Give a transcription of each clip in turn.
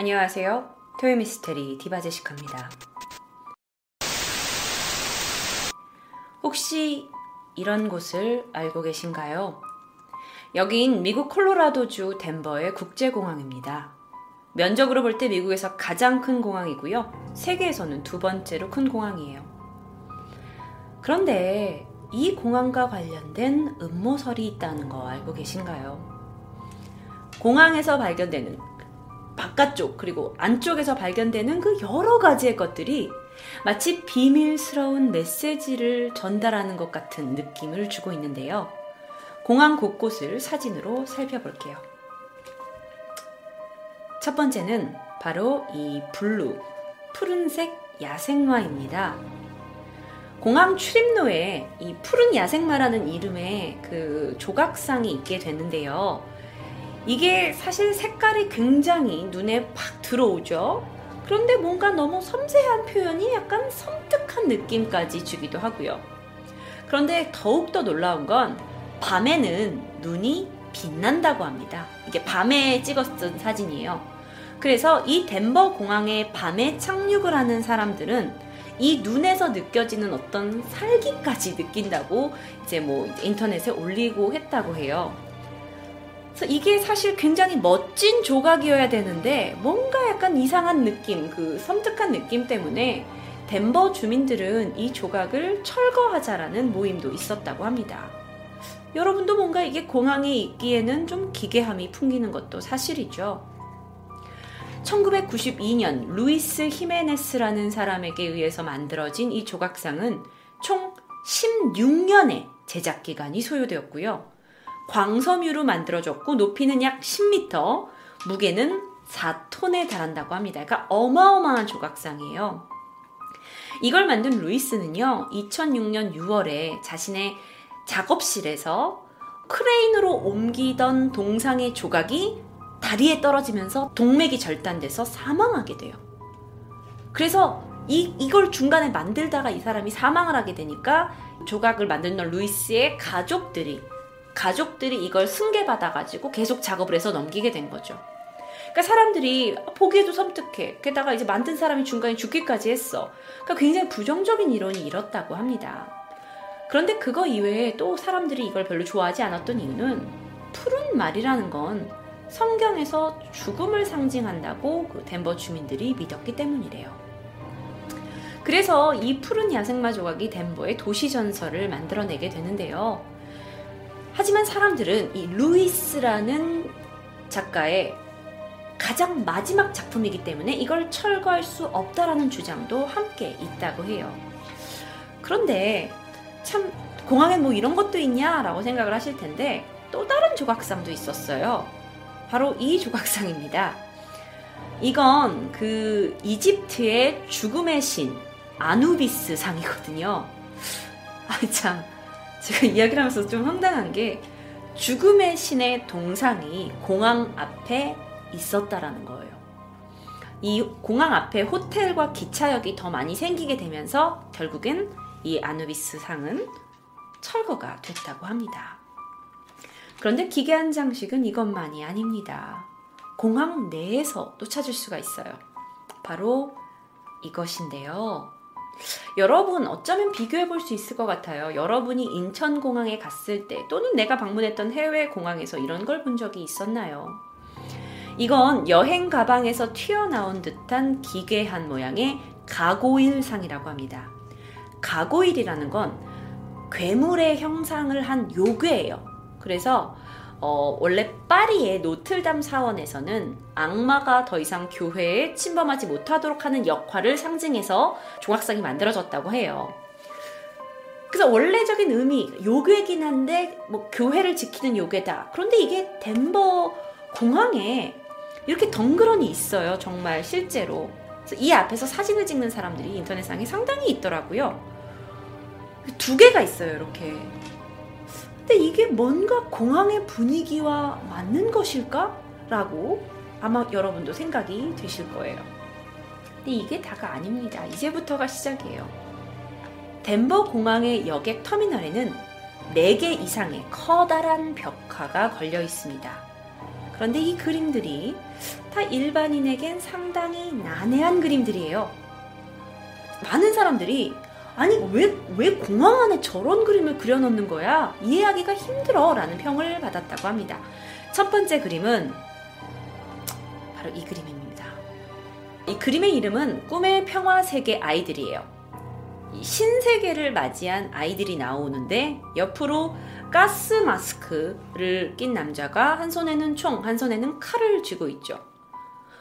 안녕하세요. 토요미스테리 디바제시카입니다. 혹시 이런 곳을 알고 계신가요? 여긴 미국 콜로라도주 덴버의 국제공항입니다. 면적으로 볼 때 미국에서 가장 큰 공항이고요. 세계에서는 두 번째로 큰 공항이에요. 그런데 이 공항과 관련된 음모설이 있다는 거 알고 계신가요? 공항에서 발견되는 바깥쪽 그리고 안쪽에서 발견되는 그 여러 가지의 것들이 마치 비밀스러운 메시지를 전달하는 것 같은 느낌을 주고 있는데요. 공항 곳곳을 사진으로 살펴볼게요. 첫 번째는 바로 이 블루, 푸른색 야생마입니다. 공항 출입로에 이 푸른 야생마라는 이름의 그 조각상이 있게 됐는데요. 이게 사실 색깔이 굉장히 눈에 팍 들어오죠. 그런데 뭔가 너무 섬세한 표현이 약간 섬뜩한 느낌까지 주기도 하고요. 그런데 더욱더 놀라운 건 밤에는 눈이 빛난다고 합니다. 이게 밤에 찍었던 사진이에요. 그래서 이 덴버 공항에 밤에 착륙을 하는 사람들은 이 눈에서 느껴지는 어떤 살기까지 느낀다고 이제 뭐 인터넷에 올리고 했다고 해요. 이게 사실 굉장히 멋진 조각이어야 되는데 뭔가 약간 이상한 느낌, 그 섬뜩한 느낌 때문에 덴버 주민들은 이 조각을 철거하자라는 모임도 있었다고 합니다. 여러분도 뭔가 이게 공항에 있기에는 좀 기괴함이 풍기는 것도 사실이죠. 1992년 루이스 히메네스라는 사람에게 의해서 만들어진 이 조각상은 총 16년의 제작 기간이 소요되었고요. 광섬유로 만들어졌고 높이는 약 10m, 무게는 4톤에 달한다고 합니다. 그러니까 어마어마한 조각상이에요. 이걸 만든 루이스는요, 2006년 6월에 자신의 작업실에서 크레인으로 옮기던 동상의 조각이 다리에 떨어지면서 동맥이 절단돼서 사망하게 돼요. 그래서 이, 이걸 중간에 만들다가 이 사람이 사망을 하게 되니까 조각을 만든 루이스의 가족들이 가족들이 이걸 승계받아가지고 계속 작업을 해서 넘기게 된 거죠. 그러니까 사람들이 보기에도 섬뜩해. 게다가 이제 만든 사람이 중간에 죽기까지 했어. 그러니까 굉장히 부정적인 이론이 일었다고 합니다. 그런데 그거 이외에 또 사람들이 이걸 별로 좋아하지 않았던 이유는 푸른 말이라는 건 성경에서 죽음을 상징한다고 그 덴버 주민들이 믿었기 때문이래요. 그래서 이 푸른 야생마 조각이 덴버의 도시 전설을 만들어내게 되는데요. 하지만 사람들은 이 루이스라는 작가의 가장 마지막 작품이기 때문에 이걸 철거할 수 없다라는 주장도 함께 있다고 해요. 그런데 참 공항에 뭐 이런 것도 있냐라고 생각을 하실 텐데 또 다른 조각상도 있었어요. 바로 이 조각상입니다. 이건 그 이집트의 죽음의 신 아누비스 상이거든요. 아, 참. 제가 이야기를 하면서 좀 황당한 게 죽음의 신의 동상이 공항 앞에 있었다라는 거예요. 이 공항 앞에 호텔과 기차역이 더 많이 생기게 되면서 결국엔 이 아누비스 상은 철거가 됐다고 합니다. 그런데 기괴한 장식은 이것만이 아닙니다. 공항 내에서 또 찾을 수가 있어요. 바로 이것인데요. 여러분 어쩌면 비교해 볼 수 있을 것 같아요. 여러분이 인천공항에 갔을 때 또는 내가 방문했던 해외 공항에서 이런 걸 본 적이 있었나요? 이건 여행 가방에서 튀어나온 듯한 기괴한 모양의 가고일상이라고 합니다. 가고일이라는 건 괴물의 형상을 한 요괴예요. 그래서 어, 원래 파리의 노틀담 사원에서는 악마가 더 이상 교회에 침범하지 못하도록 하는 역할을 상징해서 조각상이 만들어졌다고 해요. 그래서 원래적인 의미, 요괴긴 한데, 뭐, 교회를 지키는 요괴다. 그런데 이게 덴버 공항에 이렇게 덩그러니 있어요. 정말 실제로. 이 앞에서 사진을 찍는 사람들이 인터넷상에 상당히 있더라고요. 두 개가 있어요, 이렇게. 근데 이게 뭔가 공항의 분위기와 맞는 것일까? 라고 아마 여러분도 생각이 되실 거예요. 근데 이게 다가 아닙니다. 이제부터가 시작이에요. 덴버 공항의 여객 터미널에는 4개 이상의 커다란 벽화가 걸려 있습니다. 그런데 이 그림들이 다 일반인에겐 상당히 난해한 그림들이에요. 많은 사람들이 아니 왜, 왜 공항 안에 저런 그림을 그려놓는 거야? 이해하기가 힘들어 라는 평을 받았다고 합니다. 첫 번째 그림은 바로 이 그림입니다. 이 그림의 이름은 꿈의 평화 세계 아이들이에요. 신세계를 맞이한 아이들이 나오는데 옆으로 가스 마스크를 낀 남자가 한 손에는 총, 한 손에는 칼을 쥐고 있죠.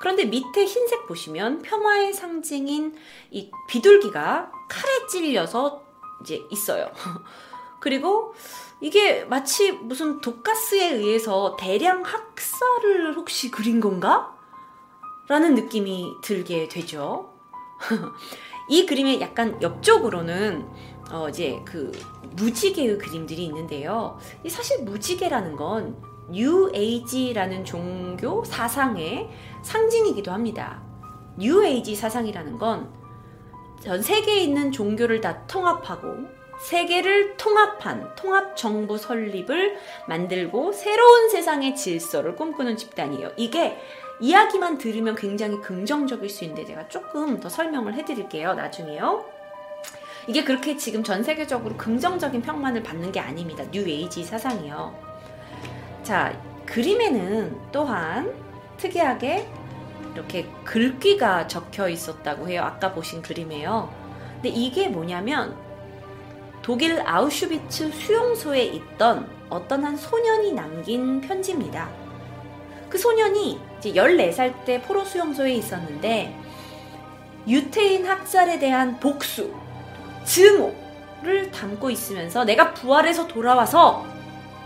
그런데 밑에 흰색 보시면 평화의 상징인 이 비둘기가 칼에 찔려서 이제 있어요. 그리고 이게 마치 무슨 독가스에 의해서 대량 학살을 혹시 그린 건가? 라는 느낌이 들게 되죠. 이 그림의 약간 옆쪽으로는 어 이제 그 무지개의 그림들이 있는데요. 사실 무지개라는 건 Age라는 종교 사상의 상징이기도 합니다. New Age 사상이라는 건 전 세계에 있는 종교를 다 통합하고 세계를 통합한 통합 정부 설립을 만들고 새로운 세상의 질서를 꿈꾸는 집단이에요. 이게 이야기만 들으면 굉장히 긍정적일 수 있는데 제가 조금 더 설명을 해드릴게요. 나중에요. 이게 그렇게 지금 전 세계적으로 긍정적인 평만을 받는 게 아닙니다. 뉴 에이지 사상이요. 자, 그림에는 또한 특이하게 이렇게 글귀가 적혀 있었다고 해요. 아까 보신 그림에요. 근데 이게 뭐냐면 독일 아우슈비츠 수용소에 있던 어떤 한 소년이 남긴 편지입니다. 그 소년이 이제 14살 때 포로 수용소에 있었는데 유태인 학살에 대한 복수, 증오를 담고 있으면서 내가 부활해서 돌아와서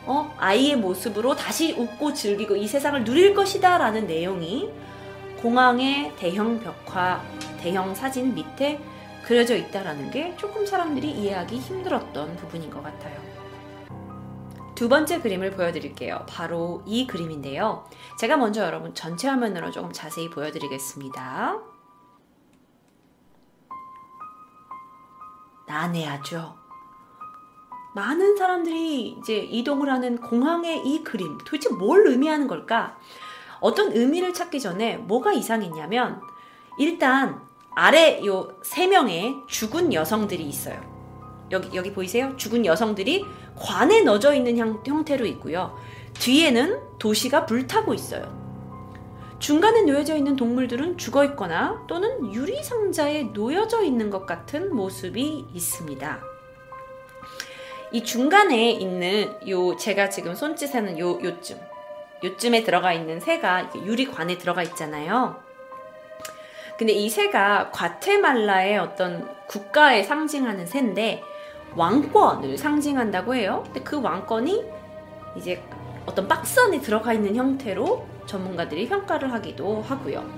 어, 아이의 모습으로 다시 웃고 즐기고 이 세상을 누릴 것이다 라는 내용이 공항의 대형 벽화, 대형 사진 밑에 그려져 있다라는 게 조금 사람들이 이해하기 힘들었던 부분인 것 같아요. 두 번째 그림을 보여드릴게요. 바로 이 그림인데요. 제가 먼저 여러분 전체 화면으로 조금 자세히 보여드리겠습니다. 난해하죠. 많은 사람들이 이제 이동을 하는 공항의 이 그림 도대체 뭘 의미하는 걸까? 어떤 의미를 찾기 전에 뭐가 이상했냐면 일단 아래 요 세 명의 죽은 여성들이 있어요. 여기 여기 보이세요? 죽은 여성들이 관에 넣어져 있는 형, 형태로 있고요. 뒤에는 도시가 불타고 있어요. 중간에 놓여져 있는 동물들은 죽어 있거나 또는 유리 상자에 놓여져 있는 것 같은 모습이 있습니다. 이 중간에 있는 요 제가 지금 손짓하는 요 요쯤 요쯤에 들어가 있는 새가 유리관에 들어가 있잖아요. 근데 이 새가 과테말라의 어떤 국가에 상징하는 새인데 왕권을 상징한다고 해요. 근데 그 왕권이 이제 어떤 박스 안에 들어가 있는 형태로 전문가들이 평가를 하기도 하고요.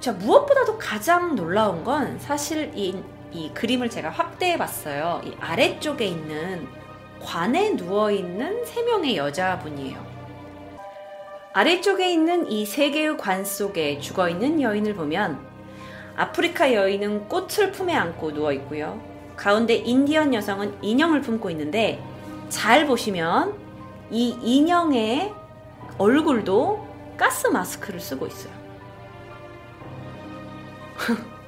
자, 무엇보다도 가장 놀라운 건 사실 이, 이 그림을 제가 확 대해 봤어요. 이 아래쪽에 있는 관에 누워 있는 세 명의 여자분이에요. 아래쪽에 있는 이 세 개의 관 속에 죽어 있는 여인을 보면 아프리카 여인은 꽃을 품에 안고 누워 있고요. 가운데 인디언 여성은 인형을 품고 있는데 잘 보시면 이 인형의 얼굴도 가스 마스크를 쓰고 있어요.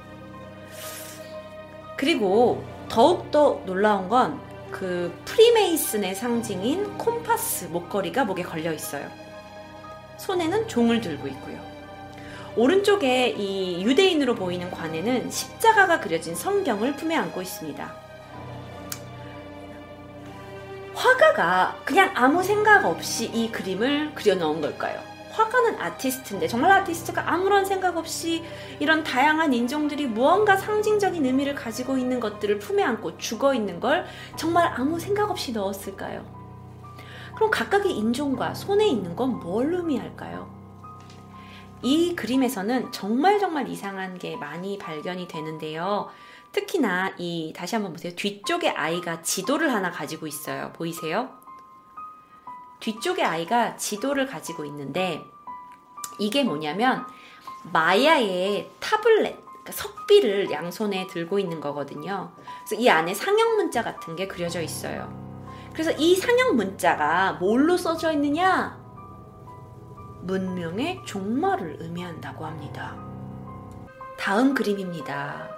그리고 더욱더 놀라운 건 그 프리메이슨의 상징인 콤파스 목걸이가 목에 걸려 있어요. 손에는 종을 들고 있고요. 오른쪽에 이 유대인으로 보이는 관에는 십자가가 그려진 성경을 품에 안고 있습니다. 화가가 그냥 아무 생각 없이 이 그림을 그려 넣은 걸까요? 화가는 아티스트인데 정말 아티스트가 아무런 생각 없이 이런 다양한 인종들이 무언가 상징적인 의미를 가지고 있는 것들을 품에 안고 죽어 있는 걸 정말 아무 생각 없이 넣었을까요? 그럼 각각의 인종과 손에 있는 건 뭘 의미할까요? 이 그림에서는 정말 정말 이상한 게 많이 발견이 되는데요. 특히나 이 다시 한번 보세요. 뒤쪽에 아이가 지도를 하나 가지고 있어요. 보이세요? 뒤쪽에 아이가 지도를 가지고 있는데 이게 뭐냐면 마야의 타블렛 그러니까 석비를 양손에 들고 있는 거거든요. 그래서 이 안에 상형 문자 같은 게 그려져 있어요. 그래서 이 상형 문자가 뭘로 써져 있느냐? 문명의 종말을 의미한다고 합니다. 다음 그림입니다.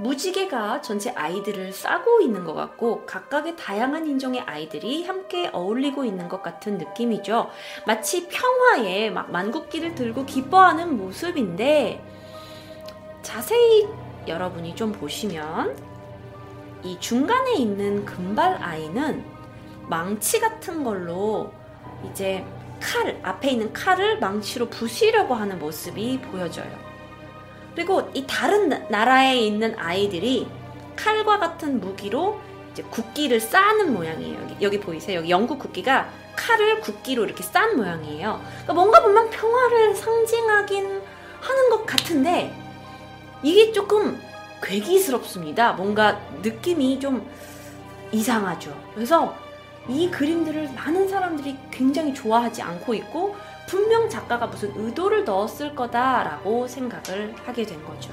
무지개가 전체 아이들을 싸고 있는 것 같고 각각의 다양한 인종의 아이들이 함께 어울리고 있는 것 같은 느낌이죠. 마치 평화에 막 만국기를 들고 기뻐하는 모습인데 자세히 여러분이 좀 보시면 이 중간에 있는 금발 아이는 망치 같은 걸로 이제 칼, 앞에 있는 칼을 망치로 부수려고 하는 모습이 보여져요. 그리고 이 다른 나라에 있는 아이들이 칼과 같은 무기로 이제 국기를 쌓는 모양이에요. 여기, 여기 보이세요? 여기 영국 국기가 칼을 국기로 이렇게 싼 모양이에요. 그러니까 뭔가 보면 평화를 상징하긴 하는 것 같은데 이게 조금 괴기스럽습니다. 뭔가 느낌이 좀 이상하죠. 그래서 이 그림들을 많은 사람들이 굉장히 좋아하지 않고 있고 분명 작가가 무슨 의도를 넣었을 거다라고 생각을 하게 된 거죠.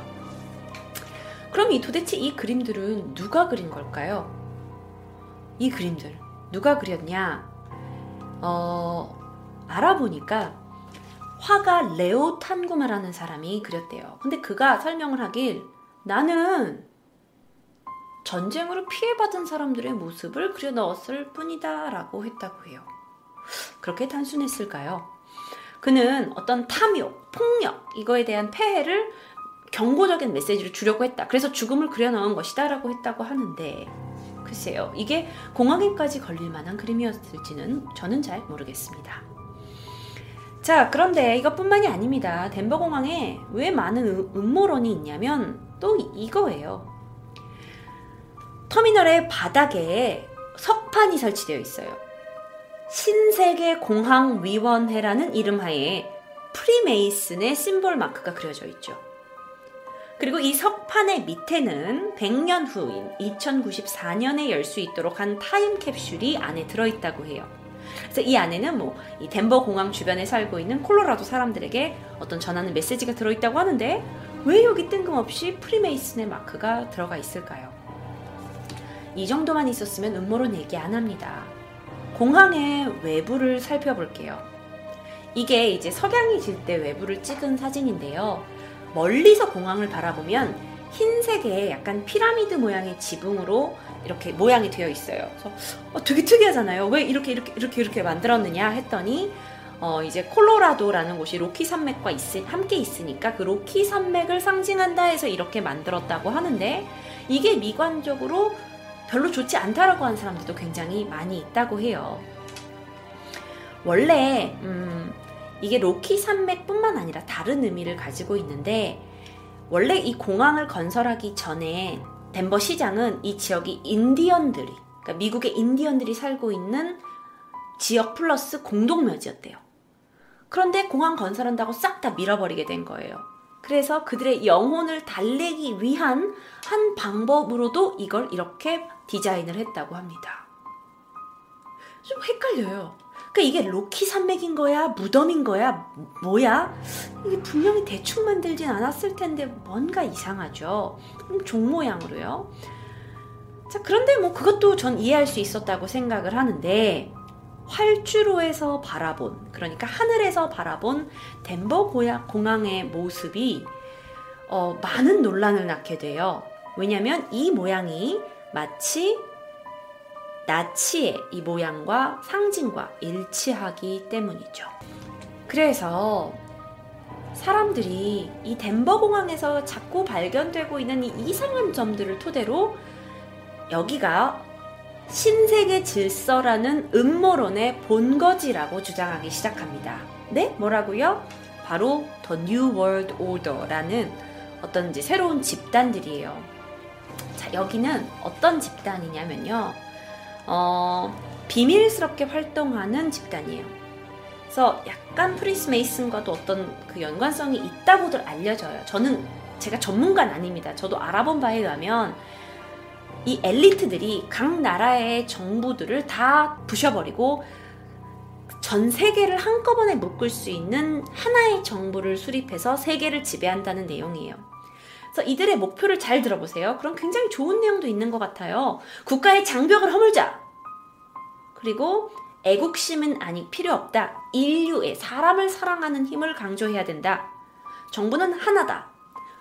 그럼 이 도대체 이 그림들은 누가 그린 걸까요? 이 그림들 누가 그렸냐? 어, 알아보니까 화가 레오 탄구마라는 사람이 그렸대요. 근데 그가 설명을 하길 나는 전쟁으로 피해받은 사람들의 모습을 그려 넣었을 뿐이다 라고 했다고 해요. 그렇게 단순했을까요? 그는 어떤 탐욕, 폭력, 이거에 대한 폐해를 경고적인 메시지를 주려고 했다. 그래서 죽음을 그려 넣은 것이다. 라고 했다고 하는데, 글쎄요. 이게 공황에까지 걸릴 만한 그림이었을지는 저는 잘 모르겠습니다. 자, 그런데 이것뿐만이 아닙니다. 덴버 공항에 왜 많은 음모론이 있냐면 또 이거예요. 터미널의 바닥에 석판이 설치되어 있어요. 신세계 공항위원회라는 이름 하에 프리메이슨의 심볼 마크가 그려져 있죠. 그리고 이 석판의 밑에는 100년 후인 2094년에 열 수 있도록 한 타임캡슐이 안에 들어있다고 해요. 그래서 이 안에는 뭐, 이 덴버 공항 주변에 살고 있는 콜로라도 사람들에게 어떤 전하는 메시지가 들어있다고 하는데, 왜 여기 뜬금없이 프리메이슨의 마크가 들어가 있을까요? 이 정도만 있었으면 음모론 얘기 안 합니다. 공항의 외부를 살펴볼게요. 이게 이제 석양이 질 때 외부를 찍은 사진인데요. 멀리서 공항을 바라보면 흰색의 약간 피라미드 모양의 지붕으로 이렇게 모양이 되어 있어요. 그래서 어, 되게 특이하잖아요. 왜 이렇게 이렇게 이렇게 이렇게 만들었느냐 했더니 어, 이제 콜로라도라는 곳이 로키 산맥과 있, 함께 있으니까 그 로키 산맥을 상징한다 해서 이렇게 만들었다고 하는데 이게 미관적으로 별로 좋지 않다라고 하는 사람들도 굉장히 많이 있다고 해요. 원래 음, 이게 로키 산맥뿐만 아니라 다른 의미를 가지고 있는데 원래 이 공항을 건설하기 전에 덴버 시장은 이 지역이 인디언들이 그러니까 미국의 인디언들이 살고 있는 지역 플러스 공동묘지였대요. 그런데 공항 건설한다고 싹 다 밀어버리게 된 거예요. 그래서 그들의 영혼을 달래기 위한 한 방법으로도 이걸 이렇게 디자인을 했다고 합니다. 좀 헷갈려요. 그러니까 이게 로키 산맥인 거야? 무덤인 거야? 뭐야? 이게 분명히 대충 만들진 않았을 텐데 뭔가 이상하죠. 종 모양으로요. 자, 그런데 뭐 그것도 전 이해할 수 있었다고 생각을 하는데 활주로에서 바라본 그러니까 하늘에서 바라본 덴버 공항의 모습이 어, 많은 논란을 낳게 돼요. 왜냐하면 이 모양이 마치 나치의 이 모양과 상징과 일치하기 때문이죠. 그래서 사람들이 이 덴버 공항에서 자꾸 발견되고 있는 이 이상한 점들을 토대로 여기가 신세계 질서라는 음모론의 본거지라고 주장하기 시작합니다. 네? 뭐라고요? 바로 The New World Order라는 어떤 이제 새로운 집단들이에요. 자, 여기는 어떤 집단이냐면요. 어, 비밀스럽게 활동하는 집단이에요. 그래서 약간 프리메이슨과도 어떤 그 연관성이 있다고들 알려져요. 저는 제가 전문가는 아닙니다. 저도 알아본 바에 의하면 이 엘리트들이 각 나라의 정부들을 다 부셔버리고 전 세계를 한꺼번에 묶을 수 있는 하나의 정부를 수립해서 세계를 지배한다는 내용이에요. 그래서 이들의 목표를 잘 들어보세요. 그럼 굉장히 좋은 내용도 있는 것 같아요. 국가의 장벽을 허물자. 그리고 애국심은 아니 필요 없다. 인류의 사람을 사랑하는 힘을 강조해야 된다. 정부는 하나다.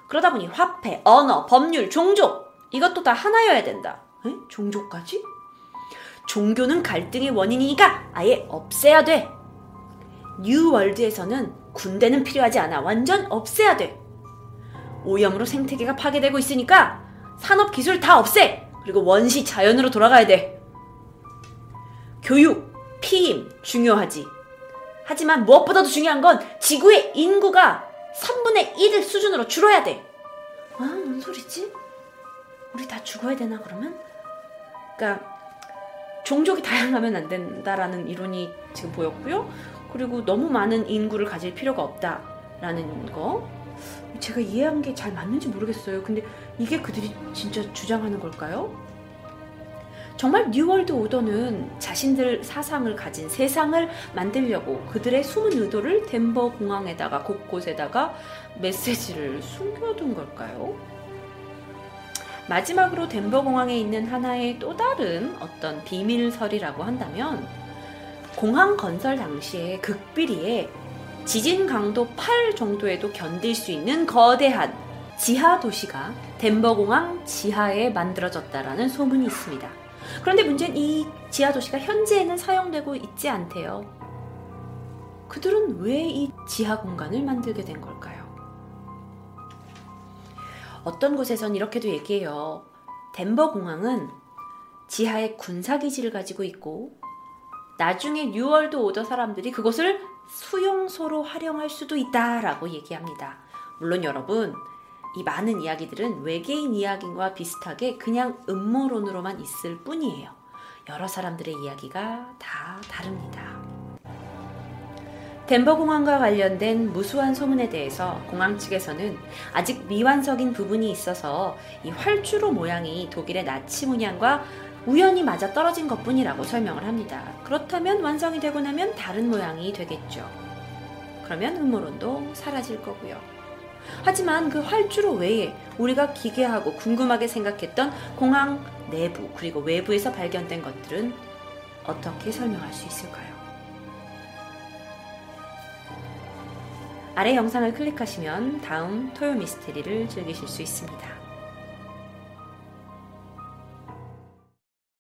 그러다 보니 화폐, 언어, 법률, 종족 이것도 다 하나여야 된다. 에? 종족까지? 종교는 갈등의 원인이니까 아예 없애야 돼. 뉴월드에서는 군대는 필요하지 않아. 완전 없애야 돼. 오염으로 생태계가 파괴되고 있으니까 산업 기술 다 없애. 그리고 원시 자연으로 돌아가야 돼. 교육, 피임 중요하지. 하지만 무엇보다도 중요한 건 지구의 인구가 3분의 1 수준으로 줄어야 돼. 아, 뭔 소리지? 우리 다 죽어야 되나 그러면? 그러니까 종족이 다양하면 안 된다라는 이론이 지금 보였고요. 그리고 너무 많은 인구를 가질 필요가 없다라는 거. 제가 이해한 게 잘 맞는지 모르겠어요. 근데 이게 그들이 진짜 주장하는 걸까요? 정말 뉴월드 오더는 자신들 사상을 가진 세상을 만들려고 그들의 숨은 의도를 덴버 공항에다가 곳곳에다가 메시지를 숨겨둔 걸까요? 마지막으로 덴버 공항에 있는 하나의 또 다른 어떤 비밀설이라고 한다면 공항 건설 당시에 극비리에 지진 강도 8 정도에도 견딜 수 있는 거대한 지하 도시가 덴버 공항 지하에 만들어졌다라는 소문이 있습니다. 그런데 문제는 이 지하 도시가 현재에는 사용되고 있지 않대요. 그들은 왜 이 지하 공간을 만들게 된 걸까요? 어떤 곳에선 이렇게도 얘기해요. 덴버 공항은 지하에 군사기지를 가지고 있고 나중에 New World Order 사람들이 그것을 수용소로 활용할 수도 있다라고 얘기합니다. 물론 여러분, 이 많은 이야기들은 외계인 이야기와 비슷하게 그냥 음모론으로만 있을 뿐이에요. 여러 사람들의 이야기가 다 다릅니다. 덴버 공항과 관련된 무수한 소문에 대해서 공항 측에서는 아직 미완성인 부분이 있어서 이 활주로 모양이 독일의 나치 문양과 우연히 맞아 떨어진 것 뿐이라고 설명을 합니다. 그렇다면 완성이 되고 나면 다른 모양이 되겠죠. 그러면 음모론도 사라질 거고요. 하지만 그 활주로 외에 우리가 기괴하고 궁금하게 생각했던 공항 내부 그리고 외부에서 발견된 것들은 어떻게 설명할 수 있을까요? 아래 영상을 클릭하시면 다음 토요 미스테리를 즐기실 수 있습니다.